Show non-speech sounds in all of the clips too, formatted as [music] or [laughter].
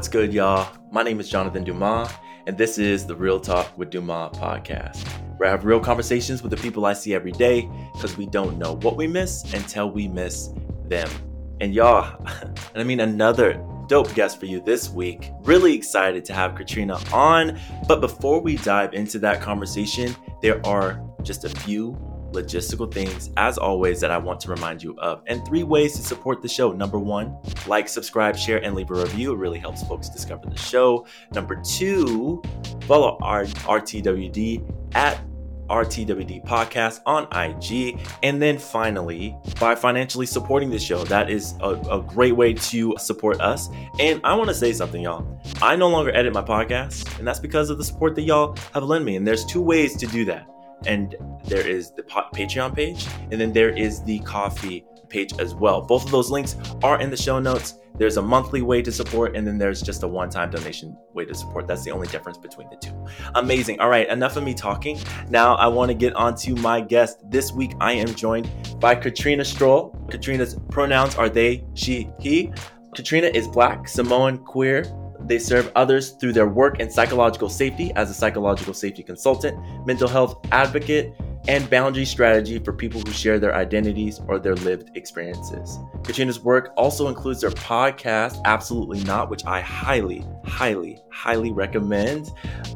What's good, y'all? My name is Jonathan Dumas, and this is the Real Talk with Dumas podcast, where I have real conversations with the people I see every day because we don't know what we miss until we miss them. And y'all, and [laughs] I mean another dope guest for you this week. Really excited to have Katrina on. But before we dive into that conversation, there are just a few logistical things, as always, that I want to remind you of. And three ways to support the show. Number one, like, subscribe, share, and leave a review. It really helps folks discover the show. Number two, follow our RTWD at RTWD podcast on IG. And then finally, by financially supporting the show, that is a, a great way to support us. And I want to say something, y'all. I no longer edit my podcast, and that's because of the support that y'all have lent me. And there's two ways to do that and there is the Patreon page, and then there is the Ko-fi page as well. Both of those links are in the show notes. There's a monthly way to support, and then there's just a one time donation way to support. That's the only difference between the two. Amazing. All right, enough of me talking. Now I want to get on to my guest. This week I am joined by Katrina Stroll. Katrina's pronouns are they, she, he. Katrina is black, Samoan, queer, they serve others through their work in psychological safety as a psychological safety consultant, mental health advocate, and boundary strategy for people who share their identities or their lived experiences. Katrina's work also includes their podcast, Absolutely Not, which I highly, highly, highly recommend.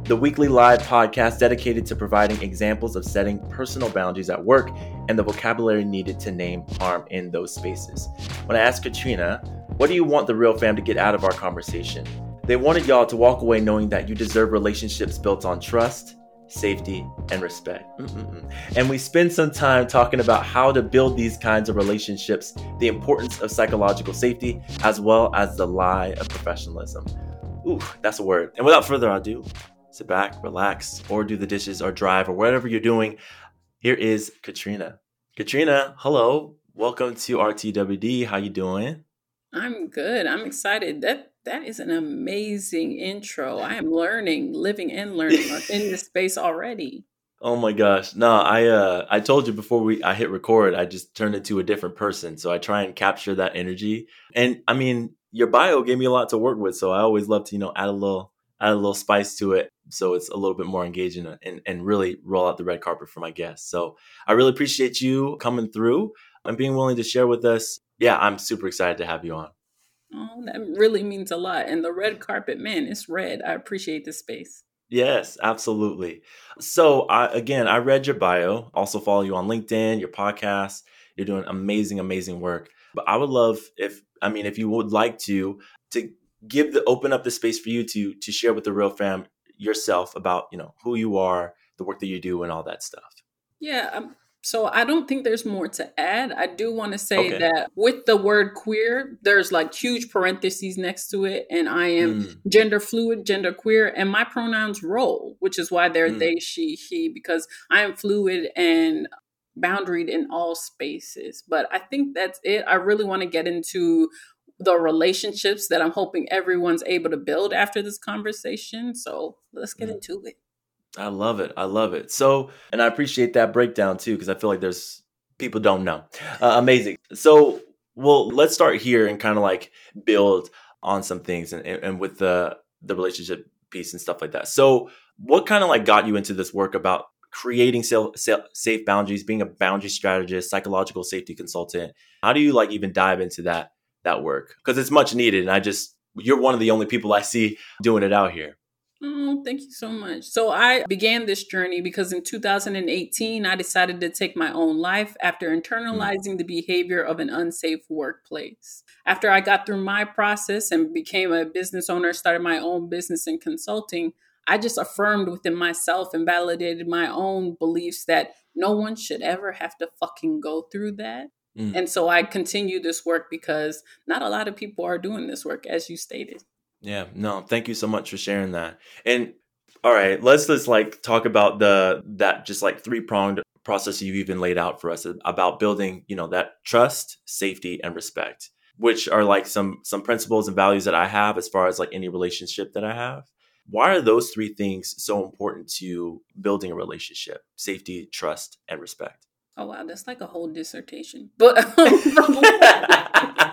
The weekly live podcast dedicated to providing examples of setting personal boundaries at work and the vocabulary needed to name harm in those spaces. When I asked Katrina, what do you want the real fam to get out of our conversation? They wanted y'all to walk away knowing that you deserve relationships built on trust, safety, and respect. Mm-mm-mm. And we spend some time talking about how to build these kinds of relationships, the importance of psychological safety, as well as the lie of professionalism. Ooh, that's a word. And without further ado, sit back, relax, or do the dishes or drive or whatever you're doing. Here is Katrina. Katrina, hello. Welcome to RTWD. How you doing? I'm good. I'm excited. That that is an amazing intro. I am learning, living and [laughs] learning in this space already. Oh my gosh. No, I uh I told you before we I hit record, I just turned into a different person. So I try and capture that energy. And I mean, your bio gave me a lot to work with, so I always love to, you know, add a little add a little spice to it so it's a little bit more engaging and, and really roll out the red carpet for my guests. So I really appreciate you coming through and being willing to share with us. Yeah, I'm super excited to have you on. Oh, that really means a lot. And the red carpet, man, it's red. I appreciate the space. Yes, absolutely. So, I, again, I read your bio, also follow you on LinkedIn, your podcast. You're doing amazing, amazing work. But I would love if, I mean, if you would like to, to give the open up the space for you to to share with the real fam yourself about you know who you are, the work that you do, and all that stuff. Yeah, um, so I don't think there's more to add. I do want to say okay. that with the word queer, there's like huge parentheses next to it, and I am mm. gender fluid, gender queer, and my pronouns roll, which is why they're mm. they, she, he, because I am fluid and boundaried in all spaces. But I think that's it. I really want to get into the relationships that I'm hoping everyone's able to build after this conversation. So let's get mm. into it. I love it. I love it. So, and I appreciate that breakdown too, because I feel like there's people don't know. Uh, amazing. So, well, let's start here and kind of like build on some things and, and with the the relationship piece and stuff like that. So, what kind of like got you into this work about creating safe boundaries, being a boundary strategist, psychological safety consultant? How do you like even dive into that that work? Because it's much needed, and I just you're one of the only people I see doing it out here. Oh, thank you so much. So I began this journey because in 2018, I decided to take my own life after mm. internalizing the behavior of an unsafe workplace. After I got through my process and became a business owner, started my own business in consulting, I just affirmed within myself and validated my own beliefs that no one should ever have to fucking go through that. Mm. And so I continue this work because not a lot of people are doing this work, as you stated. Yeah, no, thank you so much for sharing that. And all right, let's just like talk about the that just like three pronged process you've even laid out for us about building, you know, that trust, safety, and respect, which are like some some principles and values that I have as far as like any relationship that I have. Why are those three things so important to building a relationship? Safety, trust, and respect. Oh wow, that's like a whole dissertation. But [laughs] [laughs]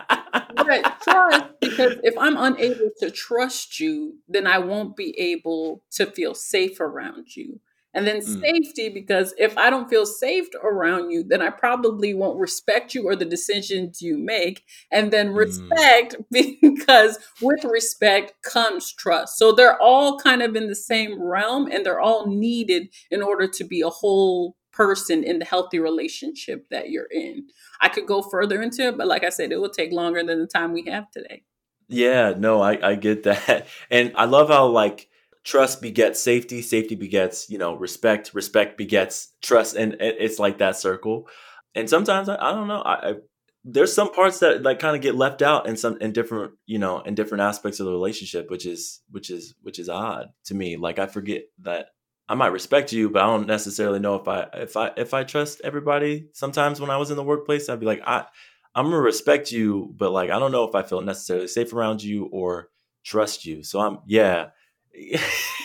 said trust because if I'm unable to trust you, then I won't be able to feel safe around you. And then mm. safety, because if I don't feel safe around you, then I probably won't respect you or the decisions you make. And then mm. respect, mm. [laughs] because with respect comes trust. So they're all kind of in the same realm and they're all needed in order to be a whole person in the healthy relationship that you're in. I could go further into it, but like I said, it will take longer than the time we have today. Yeah, no, I, I get [laughs] that. And I love how like trust begets safety, safety begets, you know, respect, respect begets trust. And it's like that circle. And sometimes I, I don't know, I, I there's some parts that like kind of get left out in some in different you know in different aspects of the relationship which is which is which is odd to me like i forget that I might respect you, but I don't necessarily know if I if I if I trust everybody. Sometimes when I was in the workplace, I'd be like, I I'm gonna respect you, but like I don't know if I feel necessarily safe around you or trust you. So I'm yeah. [laughs]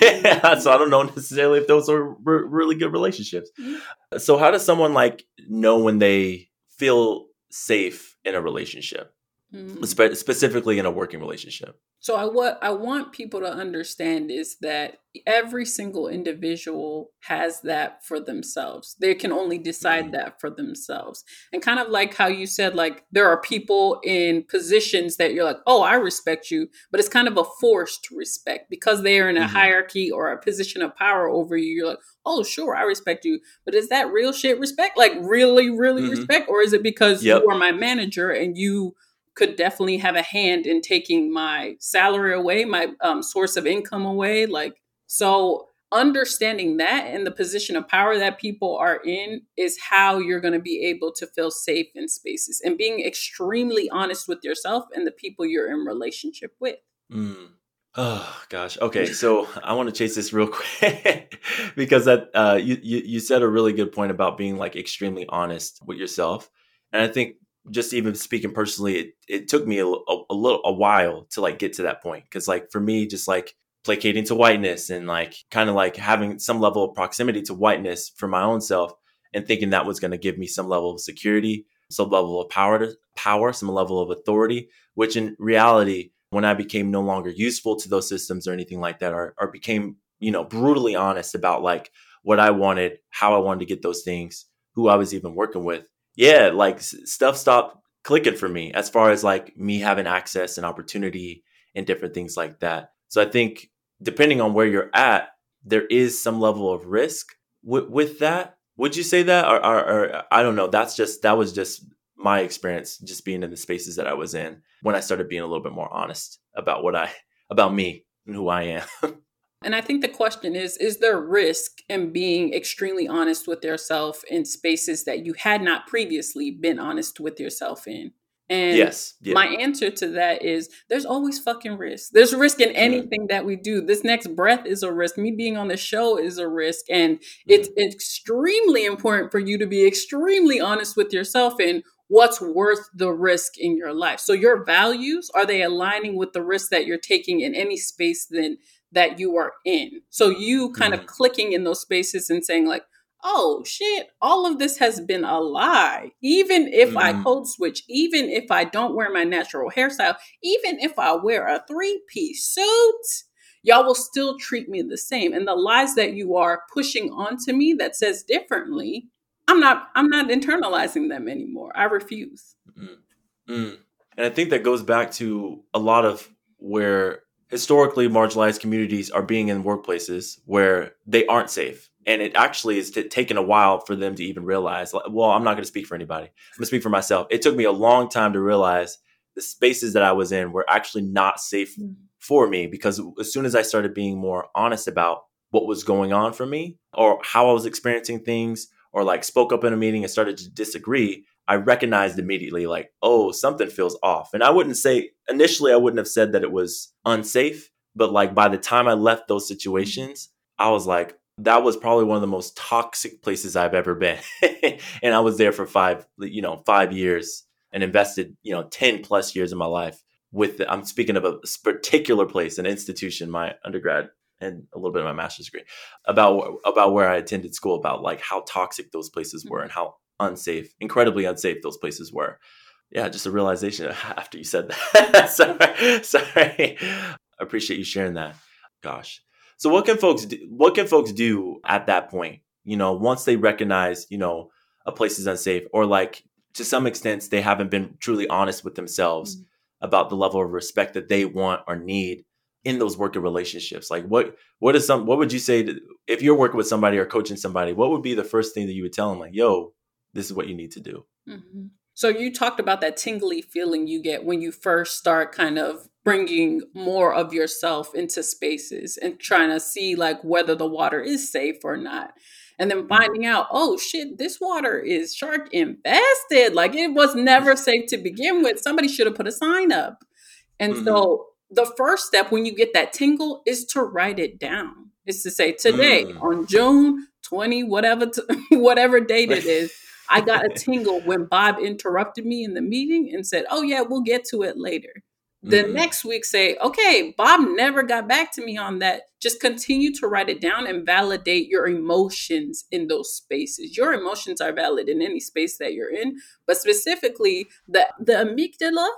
so I don't know necessarily if those are re- really good relationships. Mm-hmm. So how does someone like know when they feel safe in a relationship? Mm-hmm. Spe- specifically in a working relationship. So I what I want people to understand is that every single individual has that for themselves. They can only decide mm-hmm. that for themselves. And kind of like how you said like there are people in positions that you're like, "Oh, I respect you," but it's kind of a forced respect because they are in a mm-hmm. hierarchy or a position of power over you. You're like, "Oh, sure, I respect you." But is that real shit respect? Like really really mm-hmm. respect or is it because yep. you are my manager and you could definitely have a hand in taking my salary away, my um, source of income away. Like, so understanding that and the position of power that people are in is how you're going to be able to feel safe in spaces and being extremely honest with yourself and the people you're in relationship with. Mm. Oh gosh. Okay, so I want to chase this real [laughs] quick because that uh, you, you you said a really good point about being like extremely honest with yourself, and I think just even speaking personally, it, it took me a, a, a little a while to like get to that point. Because like for me, just like placating to whiteness and like kind of like having some level of proximity to whiteness for my own self and thinking that was going to give me some level of security, some level of power to power, some level of authority, which in reality, when I became no longer useful to those systems or anything like that, or, or became, you know, brutally honest about like what I wanted, how I wanted to get those things, who I was even working with, yeah, like stuff stopped clicking for me as far as like me having access and opportunity and different things like that. So I think depending on where you're at, there is some level of risk with, that. Would you say that, or, or, or I don't know? That's just that was just my experience, just being in the spaces that I was in when I started being a little bit more honest about what I about me and who I am. [laughs] And I think the question is Is there risk in being extremely honest with yourself in spaces that you had not previously been honest with yourself in? And yes, yeah. my answer to that is there's always fucking risk. There's risk in anything mm. that we do. This next breath is a risk. Me being on the show is a risk. And mm. it's extremely important for you to be extremely honest with yourself in what's worth the risk in your life. So your values, are they aligning with the risk that you're taking in any space then that you are in. So you kind mm-hmm. of clicking in those spaces and saying like, oh shit, all of this has been a lie. Even if mm-hmm. I code switch, even if I don't wear my natural hairstyle, even if I wear a three piece suit, y'all will still treat me the same. And the lies that you are pushing onto me that says differently, I'm not I'm not internalizing them anymore. I refuse. Mm-hmm. Mm. And I think that goes back to a lot of where historically marginalized communities are being in workplaces where they aren't safe. And it actually is t- taken a while for them to even realize, well, I'm not going to speak for anybody. I'm going to speak for myself. It took me a long time to realize the spaces that I was in were actually not safe mm. for me because as soon as I started being more honest about what was going on for me or how I was experiencing things or like spoke up in a meeting and started to disagree, I recognized immediately, like, oh, something feels off. And I wouldn't say, initially, I wouldn't have said that it was unsafe. But like by the time I left those situations, I was like, that was probably one of the most toxic places I've ever been. [laughs] and I was there for five, you know, five years and invested, you know, 10 plus years of my life with, the, I'm speaking of a particular place, an institution, my undergrad and a little bit of my master's degree about, about where I attended school, about like how toxic those places were mm-hmm. and how unsafe, incredibly unsafe those places were. yeah, just a realization [laughs] after you said that. [laughs] sorry, sorry. I appreciate you sharing that. Gosh. So what can folks do, what can folks do at that point? You know, once they recognize, you know, a place is unsafe or like to some extent they haven't been truly honest with themselves mm-hmm. about the level of respect that they want or need in those working relationships. Like what what is some what would you say to, if you're working with somebody or coaching somebody, what would be the first thing that you would tell them like, "Yo, this is what you need to do." Mm-hmm. So you talked about that tingly feeling you get when you first start kind of bringing more of yourself into spaces and trying to see like whether the water is safe or not. And then finding out, oh shit, this water is shark infested. Like it was never [laughs] safe to begin with. Somebody should have put a sign up. And mm-hmm. so the first step when you get that tingle is to write it down. Is to say today mm. on June 20, whatever, t- [laughs] whatever date it [laughs] is. I got a tingle when Bob interrupted me in the meeting and said, Oh, yeah, we'll get to it later. Mm-hmm. The next week, say, Okay, Bob never got back to me on that. Just continue to write it down and validate your emotions in those spaces. Your emotions are valid in any space that you're in, but specifically, the, the amygdala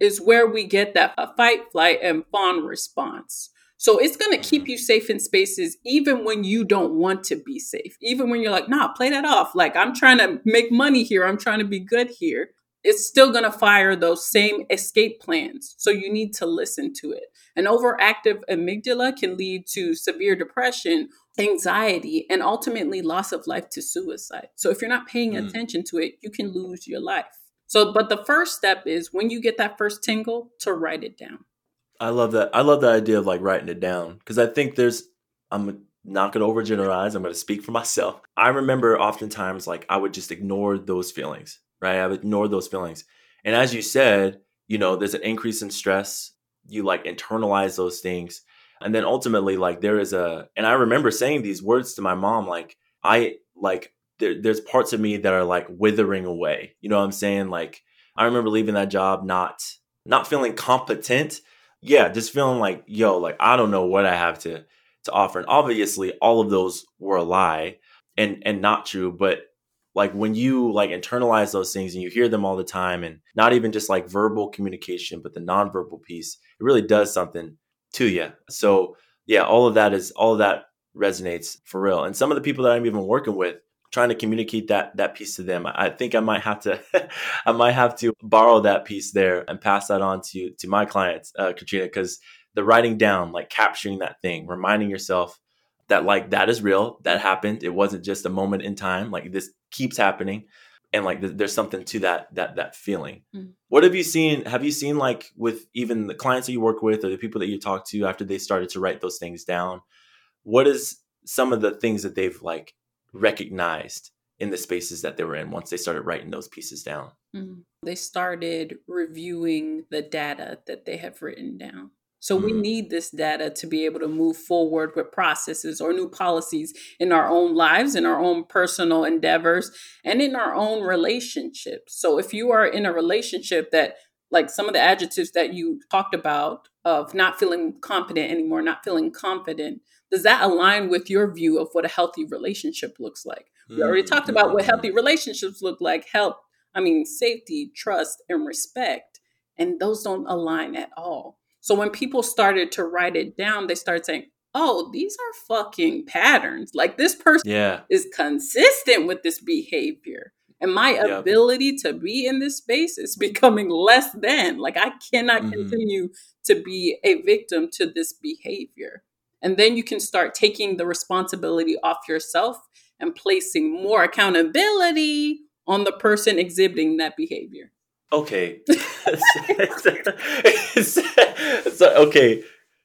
is where we get that fight, flight, and fawn response. So it's going to keep you safe in spaces even when you don't want to be safe. Even when you're like, nah, play that off. Like, I'm trying to make money here. I'm trying to be good here. It's still going to fire those same escape plans. So you need to listen to it. An overactive amygdala can lead to severe depression, anxiety, and ultimately loss of life to suicide. So if you're not paying mm. attention to it, you can lose your life. So, but the first step is when you get that first tingle to write it down. I love that. I love the idea of like writing it down because I think there's. I'm not going to overgeneralize. I'm going to speak for myself. I remember oftentimes like I would just ignore those feelings, right? I would ignore those feelings, and as you said, you know, there's an increase in stress. You like internalize those things, and then ultimately, like there is a. And I remember saying these words to my mom, like I like there, there's parts of me that are like withering away. You know what I'm saying? Like I remember leaving that job not not feeling competent yeah, just feeling like, yo, like I don't know what I have to to offer. And obviously all of those were a lie and and not true, but like when you like internalize those things and you hear them all the time and not even just like verbal communication, but the nonverbal piece, it really does something to you. So yeah, all of that is all of that resonates for real. And some of the people that I'm even working with, trying to communicate that that piece to them. I think I might have to [laughs] I might have to borrow that piece there and pass that on to to my clients, uh, Katrina, because the writing down, like capturing that thing, reminding yourself that like that is real, that happened. It wasn't just a moment in time. Like this keeps happening, and like th- there's something to that that that feeling. Mm. What have you seen? Have you seen like with even the clients that you work with or the people that you talk to after they started to write those things down? What is some of the things that they've like recognized in the spaces that they were in once they started writing those pieces down. Mm-hmm. They started reviewing the data that they have written down. So mm-hmm. we need this data to be able to move forward with processes or new policies in our own lives, in our own personal endeavors, and in our own relationships. So if you are in a relationship that like some of the adjectives that you talked about of not feeling confident anymore, not feeling confident, does that align with your view of what a healthy relationship looks like? We already talked about what healthy relationships look like health, I mean, safety, trust, and respect. And those don't align at all. So when people started to write it down, they started saying, oh, these are fucking patterns. Like this person yeah. is consistent with this behavior. And my yep. ability to be in this space is [laughs] becoming less than. Like I cannot mm-hmm. continue to be a victim to this behavior. And then you can start taking the responsibility off yourself and placing more accountability on the person exhibiting that behavior. Okay. [laughs] [laughs] so, okay.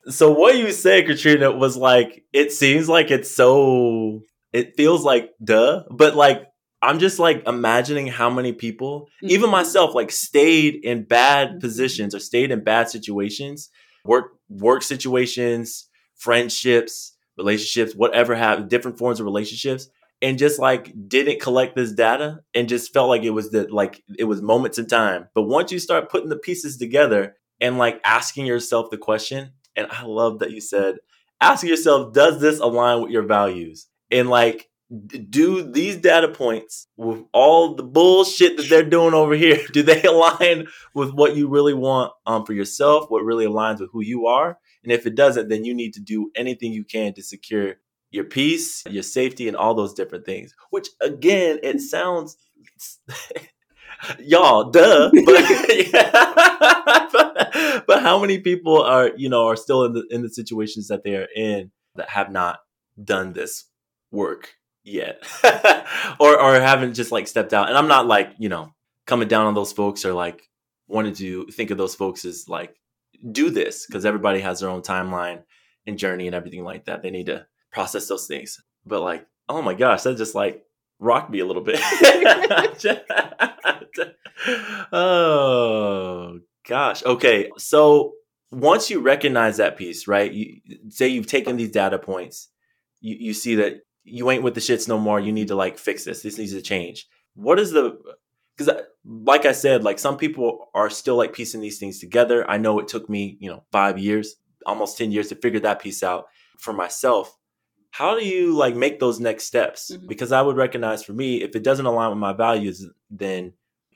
So what you said, Katrina, was like it seems like it's so it feels like duh, but like I'm just like imagining how many people, mm-hmm. even myself, like stayed in bad mm-hmm. positions or stayed in bad situations, work work situations, friendships, relationships, whatever have different forms of relationships and just like didn't collect this data and just felt like it was the like it was moments in time. But once you start putting the pieces together and like asking yourself the question, and I love that you said asking yourself, does this align with your values? And like do these data points with all the bullshit that they're doing over here [laughs] do they [laughs] align with what you really want um, for yourself what really aligns with who you are and if it doesn't then you need to do anything you can to secure your peace your safety and all those different things which again it sounds [laughs] y'all duh but, but, [laughs] [laughs] but how many people are you know are still in the in the situations that they are in that have not done this work yet or or haven't just like stepped out? And i'm not like you know coming down on those folks or like wanted to think of those folks as like do this because everybody has their own timeline and journey and everything like that they need to process those things but like oh my gosh that just like rocked me a little bit [laughs] oh gosh okay so once you recognize that piece right you say you've taken these data points you, you see that you ain't with the shits no more. You need to like fix this. This needs to change. What is the because like I said, like some people are still like piecing these things together. I know it took me, you know, five years, almost 10 years to figure that piece out for myself. How do you like make those next steps? Mm-hmm. Because I would recognize for me, if it doesn't align with my values, then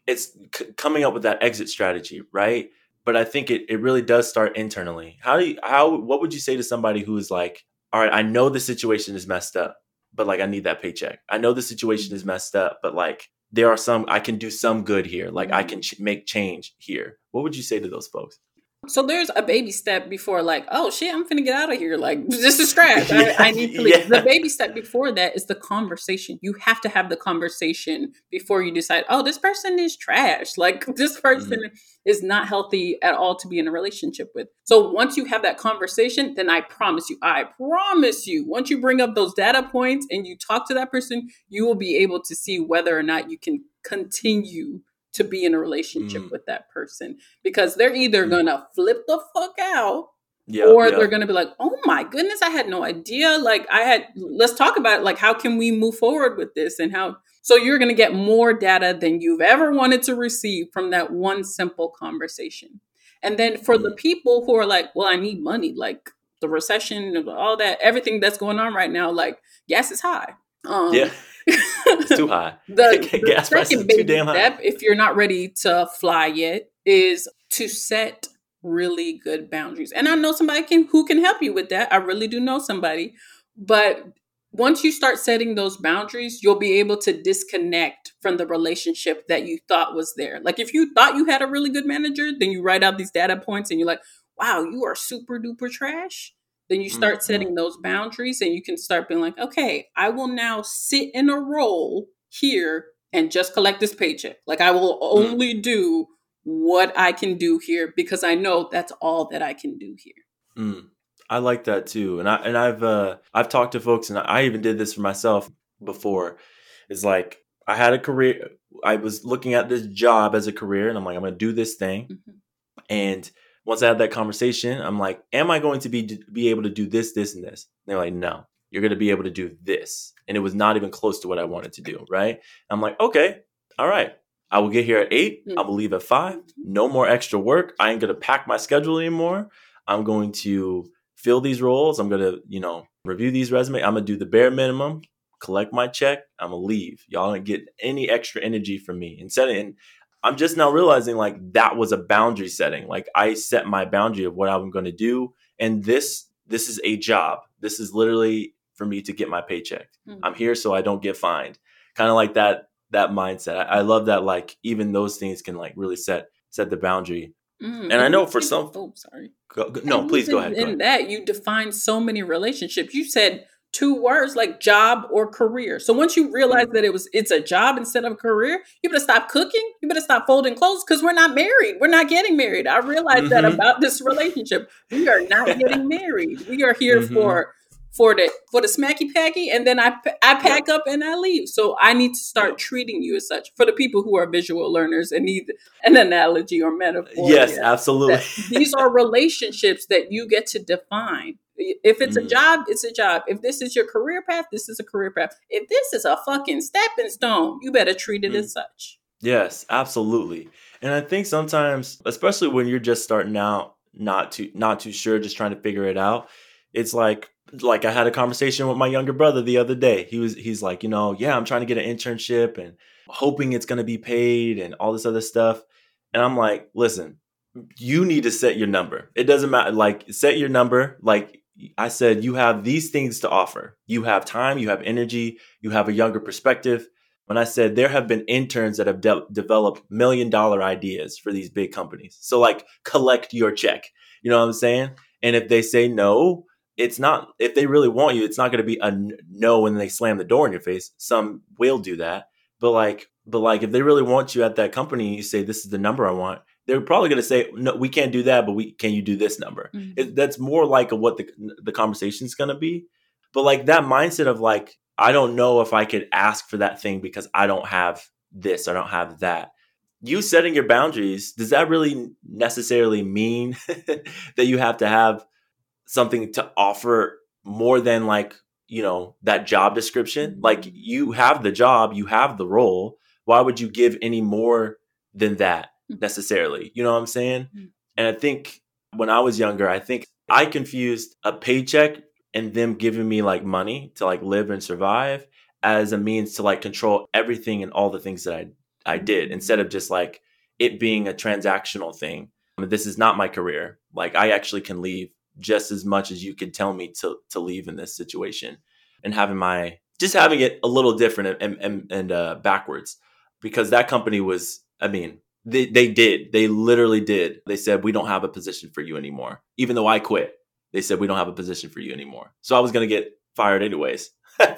it's c- coming up with that exit strategy, right? But I think it, it really does start internally. How do you, how, what would you say to somebody who is like, all right, I know the situation is messed up but like I need that paycheck. I know the situation is messed up, but like there are some I can do some good here. Like I mm-hmm. can ch- make change here. What would you say to those folks? So there's a baby step before, like, oh shit, I'm gonna get out of here. Like, this is trash. I, I, need to [laughs] leave. Yeah. The baby step before that is the conversation. You have to have the conversation before you decide, oh, this person is trash. Like, [laughs] this person mm-hmm. is not healthy at all to be in a relationship with. So once you have that conversation, then I promise you, I promise you, once you bring up those data points and you talk to that person, you will be able to see whether or not you can continue to be in a relationship mm. with that person because they're either mm. gonna flip the fuck out yeah, or yeah. they're gonna be like, oh my goodness, I had no idea. Like, I had, let's talk about it. Like, how can we move forward with this and how? So, you're gonna get more data than you've ever wanted to receive from that one simple conversation. And then for mm. the people who are like, well, I need money, like the recession, all that, everything that's going on right now, like gas is high. Um, yeah it's too high. [laughs] the, [laughs] the gas second too damn high. Step, if you're not ready to fly yet, is to set really good boundaries. And I know somebody can who can help you with that. I really do know somebody. But once you start setting those boundaries, you'll be able to disconnect from the relationship that you thought was there. Like if you thought you had a really good manager, then you write out these data points and you're like, wow, you are super duper trash then you start mm-hmm. setting those boundaries and you can start being like, okay, I will now sit in a role here and just collect this paycheck. Like I will mm. only do what I can do here because I know that's all that I can do here. Mm. I like that too, and I and I've uh, I've talked to folks, and I even did this for myself before. Is like I had a career. I was looking at this job as a career, and I'm like, I'm going to do this thing, mm-hmm. and once I had that conversation, I'm like, am I going to be be able to do this, this, and this? And they're like, no, you're going to be able to do this. And it was not even close to what I wanted to do. Right. I'm like, okay, all right. I will get here at 8 mm-hmm. I will leave at five. No more extra work. I ain't going to pack my schedule anymore. I'm going to fill these roles. I'm going to, you know, review these resumes. I'm going to do the bare minimum, collect my check. I'm going to leave. Y'all don't get any extra energy from me. Instead. And I'm just now realizing like that was a boundary setting. Like I set my boundary of what I'm going to do, and this this is a job. This is literally for me to get my paycheck. Mm-hmm. I'm here so I don't get fined. Kind of like that that mindset. I, I, love that. Like even those things can like really set set the boundary. Mm-hmm. And I know for some. Oh, sorry. Go, go, no, [laughs] please go ahead. Go in ahead. that, you define so many relationships. You said two words like job or career. So once you realize that it was it's a job instead of a career, you better stop cooking. You better stop folding clothes because we're not married. We're not getting married. I realized mm-hmm. that about this relationship. We are not getting married. We are here mm-hmm. for for the for the smacky packy, and then I I pack up and I leave. So I need to start treating you as such. For the people who are visual learners and need an analogy or metaphor. Yes, absolutely. these are relationships that you get to define. If it's mm. a job, it's a job. If this is your career path, this is a career path. If this is a fucking stepping stone, you better treat it mm. as such. Yes, absolutely. And I think sometimes, especially when you're just starting out, not too not too sure, just trying to figure it out, it's like like I had a conversation with my younger brother the other day. He was he's like, you know, yeah, I'm trying to get an internship and hoping it's going to be paid and all this other stuff. And I'm like, listen, you need to set your number. It doesn't matter like set your number like I said you have these things to offer. You have time, you have energy, you have a younger perspective. When I said there have been interns that have de- developed million dollar ideas for these big companies. So like collect your check. You know what I'm saying? And if they say no, it's not if they really want you, it's not going to be a no when they slam the door in your face. Some will do that, but like, but like if they really want you at that company, you say this is the number I want. They're probably going to say no, we can't do that, but we can you do this number? Mm-hmm. It, that's more like what the the conversation is going to be. But like that mindset of like I don't know if I could ask for that thing because I don't have this, I don't have that. You setting your boundaries, does that really necessarily mean [laughs] that you have to have something to offer more than like you know that job description mm-hmm. like you have the job you have the role why would you give any more than that. Necessarily you know what i'm saying? Mm-hmm. and i think when i was younger i think i confused a paycheck and them giving me like money to like live and survive as a means to like control everything and all the things that i i did instead of just like it being a transactional thing. I mean, this is not my career. Like i actually can leave just as much as you can tell me to to leave in this situation and having my just having it a little different and and, and uh, backwards because that company was i mean they, they did. They literally did. They said we don't have a position for you anymore. Even though i quit they said we don't have a position for you anymore. So i was going to get fired anyways. [laughs]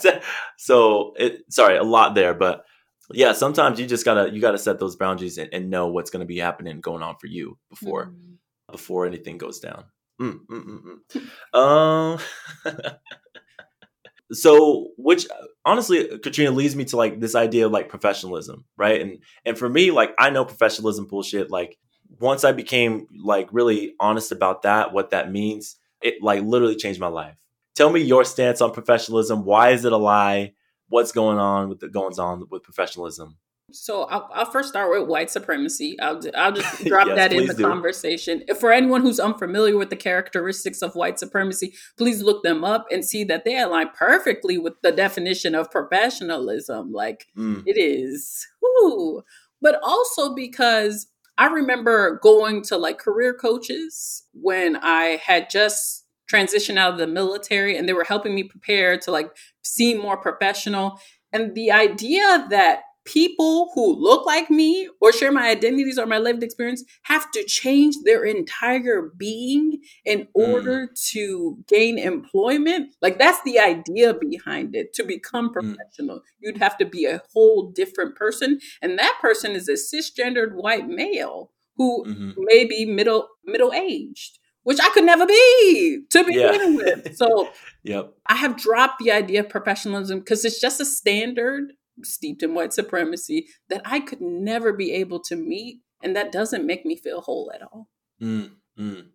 So it sorry a lot there but yeah sometimes you just gotta you gotta set those boundaries and, and know what's going to be happening going on for you before mm-hmm. before anything goes down. Mm, mm, mm, mm. um, [laughs] so which honestly, Katrina leads me to like this idea of like professionalism, right? And and for me, like I know professionalism bullshit. Like once I became like really honest about that, what that means, it like literally changed my life. Tell me your stance on professionalism. Why is it a lie? What's going on with the goings on with professionalism? So I'll, I'll, first start with white supremacy. I'll, I'll just [laughs] drop yes, that in the do. conversation. For anyone who's unfamiliar with the characteristics of white supremacy, please look them up and see that they align perfectly with the definition of professionalism. Like mm. it is. Whew. But also because I remember going to like career coaches when I had just transitioned out of the military and they were helping me prepare to like seem more professional. And the idea that people who look like me or share my identities or my lived experience have to change their entire being in order mm. to gain employment. Like that's the idea behind it. To become mm. professional, mm. you'd have to be a whole different person. And that person is a cisgendered white male who mm-hmm. may be middle middle aged which I could never be to begin yeah. with. So, [laughs] yep. I have dropped the idea of professionalism because it's just a standard steeped in white supremacy that I could never be able to meet. And that doesn't make me feel whole at all. Mm, mm.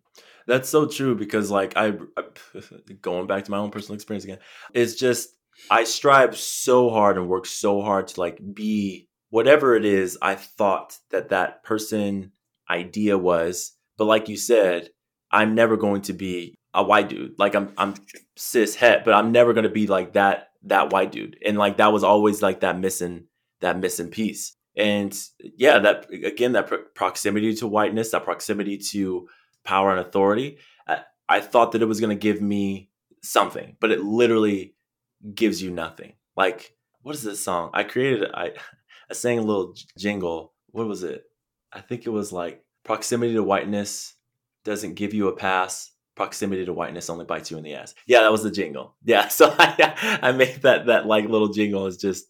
That's so true because, like, I, I, [laughs] going back to my own personal experience again, it's just I strive so hard and work so hard to like be whatever it is I thought that that person idea was. But like you said, I'm never going to be a white dude. Like I'm I'm cis het, but I'm never going to be like that that white dude. And like that was always like that missing that missing piece. And yeah that again that proximity to whiteness that proximity to power and authority I, I thought that it was going to give me something but it literally gives you nothing. Like what is this song? I created i i sang a little jingle. What was it? I think it was like proximity to whiteness doesn't give you a pass proximity to whiteness only bites you in the ass. Yeah, that was the jingle. Yeah, [laughs] so I, I made that that like little jingle is just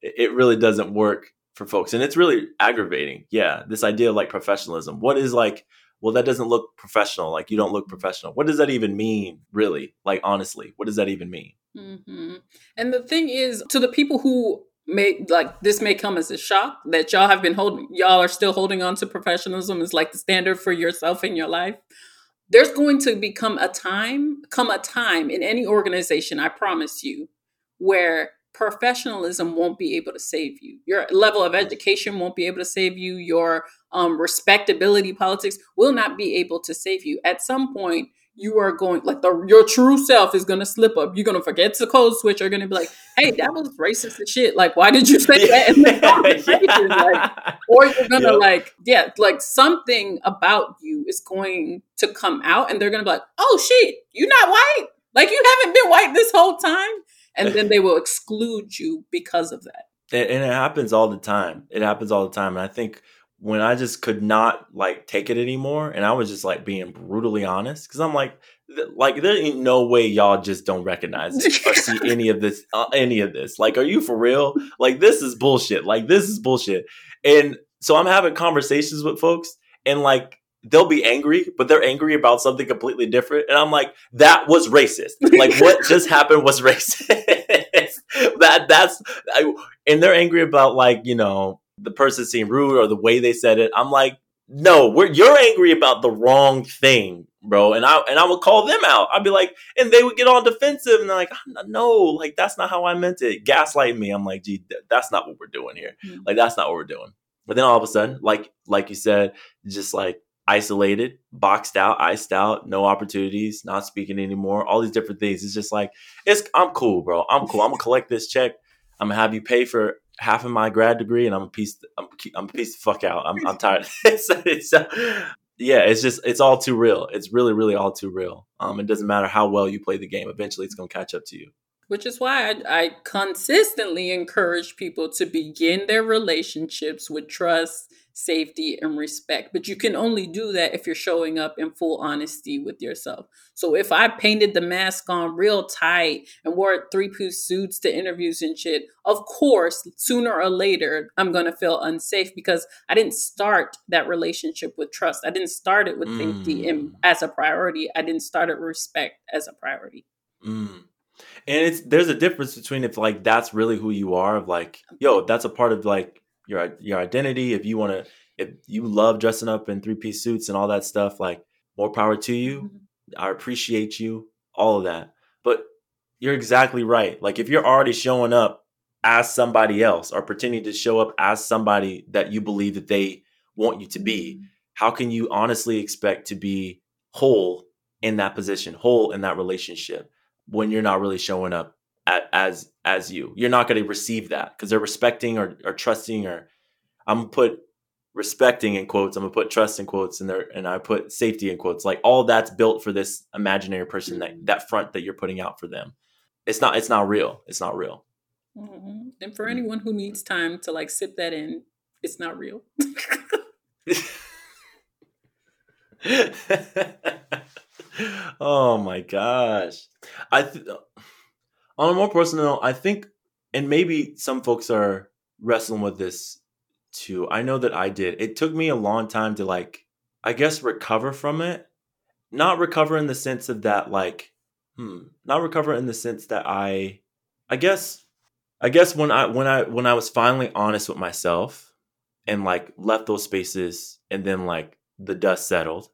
it really doesn't work for folks, and it's really aggravating. Yeah, this idea of like professionalism. What is like? Well, that doesn't look professional. Like you don't look professional. What does that even mean, really? Like honestly, what does that even mean? Mm-hmm. And the thing is, to the people who may like this may come as a shock that y'all have been holding y'all are still holding on to professionalism as like the standard for yourself in your life there's going to become a time, come a time in any organization, I promise you, where professionalism won't be able to save you. Your level of education won't be able to save you. Your um, respectability politics will not be able to save you. At some point, you are going like the your true self is gonna slip up. You're gonna forget to code switch. You're gonna be like, "Hey, that was racist and shit. Like, why did you say [laughs] that?" In the conversation? Like, or you're gonna yep. like, yeah, like something about you is going to come out, and they're gonna be like, "Oh shit, you're not white. Like, you haven't been white this whole time." And then they will exclude you because of that. [laughs] And it happens all the time. It happens all the time. And I think when I just could not like take it anymore, and I was just like being brutally honest, because I'm like, like there ain't no way y'all just don't recognize or see [laughs] any of this, uh, any of this. Like, are you for real? Like, this is bullshit. Like, this is bullshit. And so I'm having conversations with folks, and like they'll be angry, but they're angry about something completely different. And I'm like, that was racist. Like what [laughs] just happened was racist. [laughs] that that's I, and they're angry about like, you know, the person seemed rude or the way they said it. I'm like, no, we're you're angry about the wrong thing, bro. And I and I would call them out. I'd be like, and they would get all defensive and they're like, no, like that's not how I meant it. Gaslight me. I'm like, gee, that's not what we're doing here. Mm-hmm. Like that's not what we're doing. But then all of a sudden, like like you said, just like isolated, boxed out, iced out, no opportunities, not speaking anymore, all these different things. It's just like it's I'm cool, bro. I'm cool. I'm gonna collect this check. I'm gonna have you pay for half of my grad degree, and I'm a peace. I'm, I'm a peace the fuck out. I'm, I'm tired. [laughs] it's, it's, uh, yeah, it's just it's all too real. It's really, really all too real. Um, it doesn't matter how well you play the game. Eventually, it's gonna catch up to you. Which is why I, I consistently encourage people to begin their relationships with trust safety, and respect. But you can only do that if you're showing up in full honesty with yourself. So if I painted the mask on real tight and wore three piece suits to interviews and shit, of course, sooner or later, I'm going to feel unsafe because I didn't start that relationship with trust. I didn't start it with mm. safety in, as a priority. I didn't start it with respect as a priority. Mm and it's there's a difference between if like that's really who you are of like yo that's a part of like your your identity. If you want to, if you love dressing up in three piece suits and all that stuff, like more power to you. Mm-hmm. I appreciate you, all of that. But you're exactly right. Like if you're already showing up as somebody else or pretending to show up as somebody that you believe that they want you to be, mm-hmm. how can you honestly expect to be whole in that position, whole in that relationship when you're not really showing up as as you. You're not going to receive that because they're respecting or, or trusting or I'm gonna put respecting in quotes. I'm gonna put trust in quotes and there and I put safety in quotes. Like all that's built for this imaginary person that that front that you're putting out for them. It's not it's not real. It's not real. Mm-hmm. And for anyone who needs time to like sip that in, it's not real. [laughs] [laughs] oh my gosh. I th- on a more personal I think, and maybe some folks are wrestling with this too. I know that I did. It took me a long time to like, I guess, recover from it. Not recover in the sense of that, like, hmm, not recover in the sense that I, I guess, I guess when I when I when I was finally honest with myself and like left those spaces and then like the dust settled,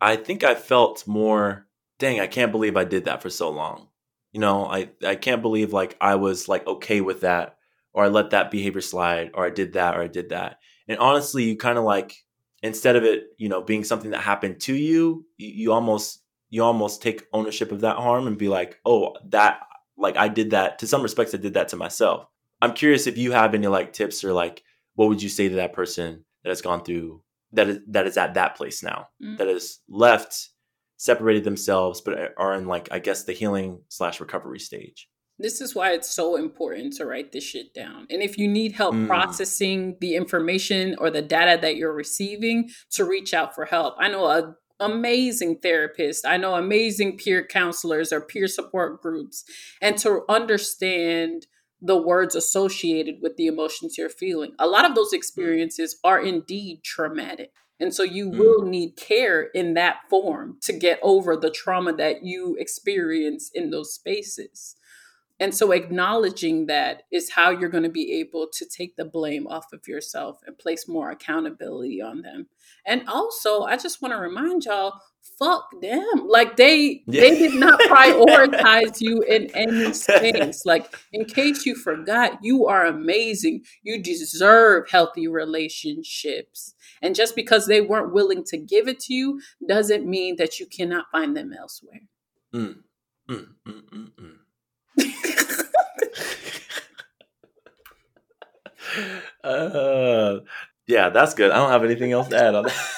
I think I felt more. Dang, I can't believe I did that for so long you know, I I can't believe like I was like okay with that or I let that behavior slide or I did that or I did that. And honestly, you kind of like instead of it, you know, being something that happened to you, you, you almost you almost take ownership of that harm and be like, "Oh, that like I did that to some respects I did that to myself." I'm curious if you have any like tips or like what would you say to that person that has gone through that is that is at that place now mm-hmm. that has left separated themselves, but are in like I guess the healing slash recovery stage. This is why it's so important to write this shit down. And if you need help mm. processing the information or the data that you're receiving, to reach out for help. I know a amazing therapist. I know amazing peer counselors or peer support groups. And to understand the words associated with the emotions you're feeling. A lot of those experiences are indeed traumatic. And so you mm. will need care in that form to get over the trauma that you experience in those spaces. And so acknowledging that is how you're going to be able to take the blame off of yourself and place more accountability on them. And also, I just want to remind y'all fuck them. Like they yeah. they did not [laughs] prioritize you in any space. [laughs] Like in case you forgot, you are amazing. You deserve healthy relationships. And just because they weren't willing to give it to you doesn't mean that you cannot find them elsewhere. Mm. Mm, mm, mm, mm. [laughs] uh, yeah, that's good. I don't have anything else to add on that.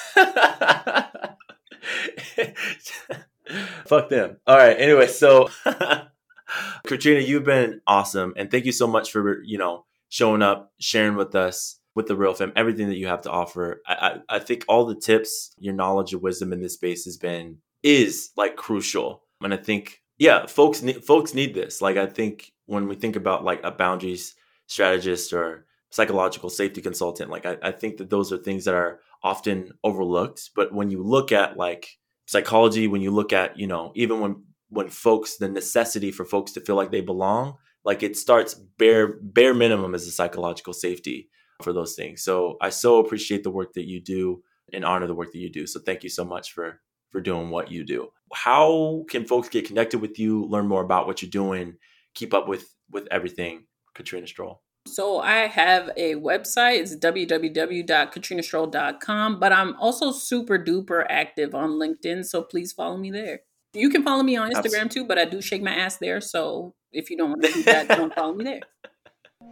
Fuck them. All right. Anyway, so [laughs] Katrina, you've been awesome, and thank you so much for you know showing up, sharing with us with the real fam, everything that you have to offer. I, I, I think all the tips, your knowledge and wisdom in this space has been is like crucial, and I think yeah, folks need folks need this. Like I think when we think about like a boundaries strategist or psychological safety consultant, like I, I think that those are things that are often overlooked. But when you look at like psychology, when you look at, you know, even when when folks the necessity for folks to feel like they belong, like it starts bare bare minimum as a psychological safety for those things. So I so appreciate the work that you do and honor the work that you do. So thank you so much for for doing what you do. How can folks get connected with you, learn more about what you're doing, keep up with with everything, Katrina Stroll? So I have a website. It's www.katrinastroll.com, but I'm also super duper active on LinkedIn, so please follow me there. You can follow me on Instagram too, but I do shake my ass there, so if you don't want to do that, don't follow me there.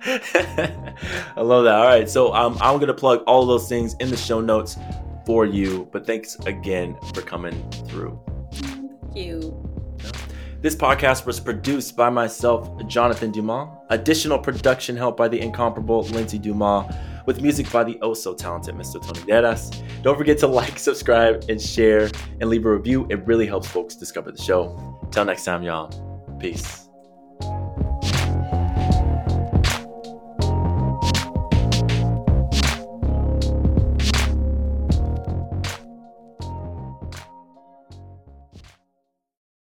[laughs] I love that. All right, so um, I'm gonna plug all of those things in the show notes for you. But thanks again for coming through. Thank you. This podcast was produced by myself, Jonathan Dumas. Additional production help by the incomparable Lindsay Dumas, with music by the oh so talented Mr. Tony Deras. Don't forget to like, subscribe, and share, and leave a review. It really helps folks discover the show. Till next time, y'all. Peace.